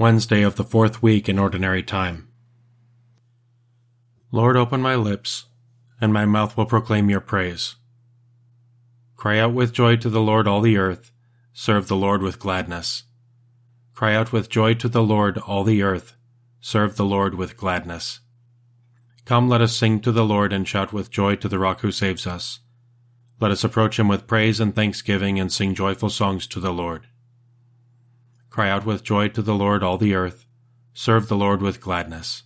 Wednesday of the fourth week in Ordinary Time. Lord, open my lips, and my mouth will proclaim your praise. Cry out with joy to the Lord, all the earth. Serve the Lord with gladness. Cry out with joy to the Lord, all the earth. Serve the Lord with gladness. Come, let us sing to the Lord and shout with joy to the rock who saves us. Let us approach him with praise and thanksgiving and sing joyful songs to the Lord. Cry out with joy to the Lord, all the earth. Serve the Lord with gladness.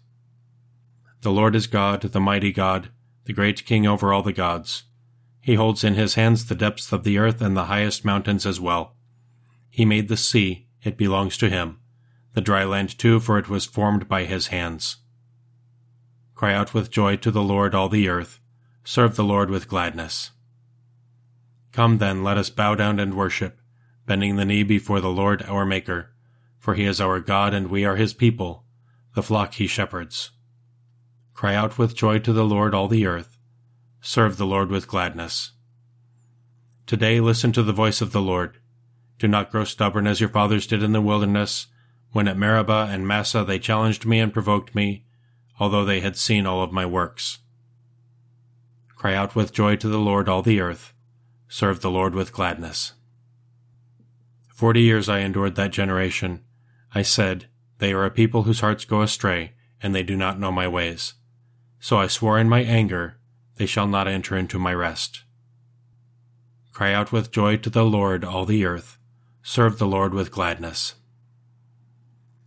The Lord is God, the mighty God, the great King over all the gods. He holds in his hands the depths of the earth and the highest mountains as well. He made the sea, it belongs to him. The dry land too, for it was formed by his hands. Cry out with joy to the Lord, all the earth. Serve the Lord with gladness. Come then, let us bow down and worship bending the knee before the Lord our Maker, for he is our God and we are his people, the flock he shepherds. Cry out with joy to the Lord, all the earth. Serve the Lord with gladness. Today listen to the voice of the Lord. Do not grow stubborn as your fathers did in the wilderness, when at Meribah and Massah they challenged me and provoked me, although they had seen all of my works. Cry out with joy to the Lord, all the earth. Serve the Lord with gladness. Forty years I endured that generation. I said, They are a people whose hearts go astray, and they do not know my ways. So I swore in my anger, They shall not enter into my rest. Cry out with joy to the Lord, all the earth. Serve the Lord with gladness.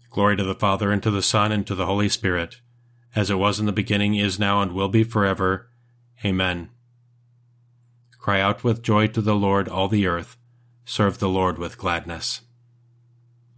Glory to the Father, and to the Son, and to the Holy Spirit, as it was in the beginning, is now, and will be forever. Amen. Cry out with joy to the Lord, all the earth serve the Lord with gladness.